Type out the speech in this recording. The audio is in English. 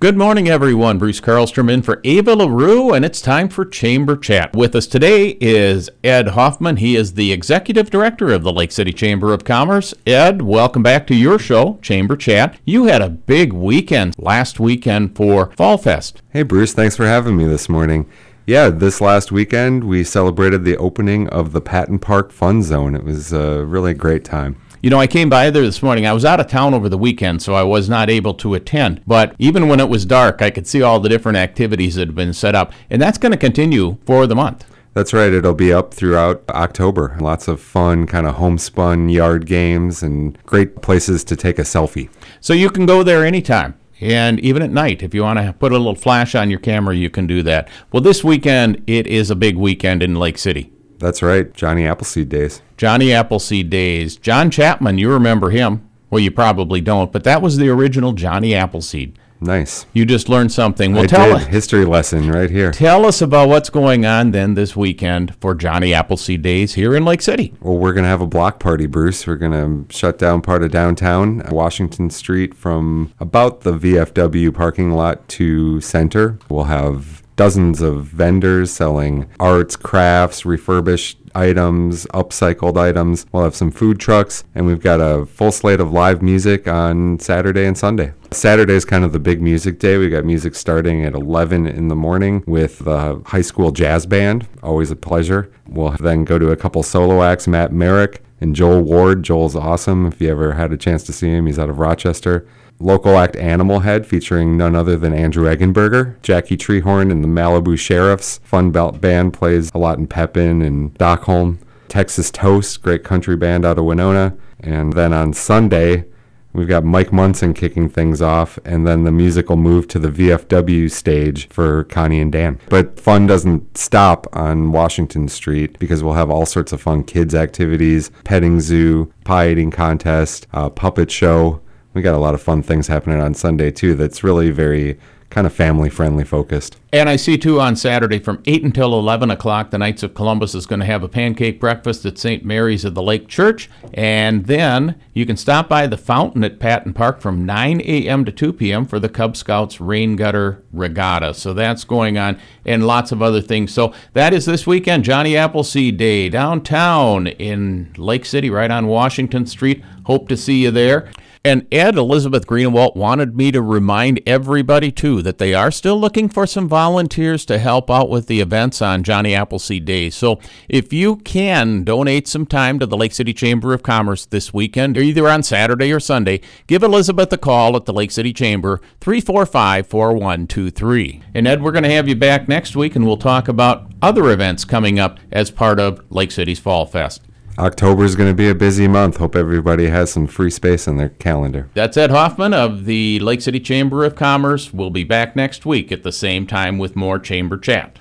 Good morning, everyone. Bruce Carlstrom in for Ava LaRue, and it's time for Chamber Chat. With us today is Ed Hoffman. He is the Executive Director of the Lake City Chamber of Commerce. Ed, welcome back to your show, Chamber Chat. You had a big weekend last weekend for Fall Fest. Hey, Bruce, thanks for having me this morning. Yeah, this last weekend we celebrated the opening of the Patton Park Fun Zone. It was a really great time. You know, I came by there this morning. I was out of town over the weekend, so I was not able to attend. But even when it was dark, I could see all the different activities that had been set up. And that's going to continue for the month. That's right. It'll be up throughout October. Lots of fun, kind of homespun yard games and great places to take a selfie. So you can go there anytime. And even at night, if you want to put a little flash on your camera, you can do that. Well, this weekend, it is a big weekend in Lake City. That's right. Johnny Appleseed Days. Johnny Appleseed Days. John Chapman, you remember him. Well, you probably don't, but that was the original Johnny Appleseed. Nice. You just learned something. Well, I tell did. History lesson right here. Tell us about what's going on then this weekend for Johnny Appleseed Days here in Lake City. Well, we're going to have a block party, Bruce. We're going to shut down part of downtown, Washington Street, from about the VFW parking lot to center. We'll have dozens of vendors selling arts, crafts, refurbished items, upcycled items. We'll have some food trucks, and we've got a full slate of live music on Saturday and Sunday. Saturday is kind of the big music day. We got music starting at 11 in the morning with the high school jazz band. Always a pleasure. We'll then go to a couple solo acts, Matt Merrick and Joel Ward. Joel's awesome. If you ever had a chance to see him, he's out of Rochester local act Animal Head featuring none other than Andrew Eggenberger. Jackie Treehorn and the Malibu Sheriffs. Fun Belt Band plays a lot in Pepin and Stockholm. Texas Toast, great country band out of Winona. And then on Sunday, we've got Mike Munson kicking things off, and then the music will move to the VFW stage for Connie and Dan. But fun doesn't stop on Washington Street because we'll have all sorts of fun kids activities, petting zoo, pie eating contest, uh, puppet show we got a lot of fun things happening on Sunday too. That's really very kind of family friendly focused. And I see too on Saturday from 8 until 11 o'clock, the Knights of Columbus is going to have a pancake breakfast at St. Mary's of the Lake Church. And then you can stop by the fountain at Patton Park from 9 a.m. to 2 p.m. for the Cub Scouts Rain Gutter Regatta. So that's going on and lots of other things. So that is this weekend, Johnny Appleseed Day downtown in Lake City, right on Washington Street. Hope to see you there. And Ed Elizabeth Greenewalt wanted me to remind everybody, too, that they are still looking for some volunteers to help out with the events on Johnny Appleseed Day. So if you can donate some time to the Lake City Chamber of Commerce this weekend, either on Saturday or Sunday, give Elizabeth a call at the Lake City Chamber, 345 4123. And Ed, we're going to have you back next week, and we'll talk about other events coming up as part of Lake City's Fall Fest. October is going to be a busy month. Hope everybody has some free space in their calendar. That's Ed Hoffman of the Lake City Chamber of Commerce. We'll be back next week at the same time with more Chamber Chat.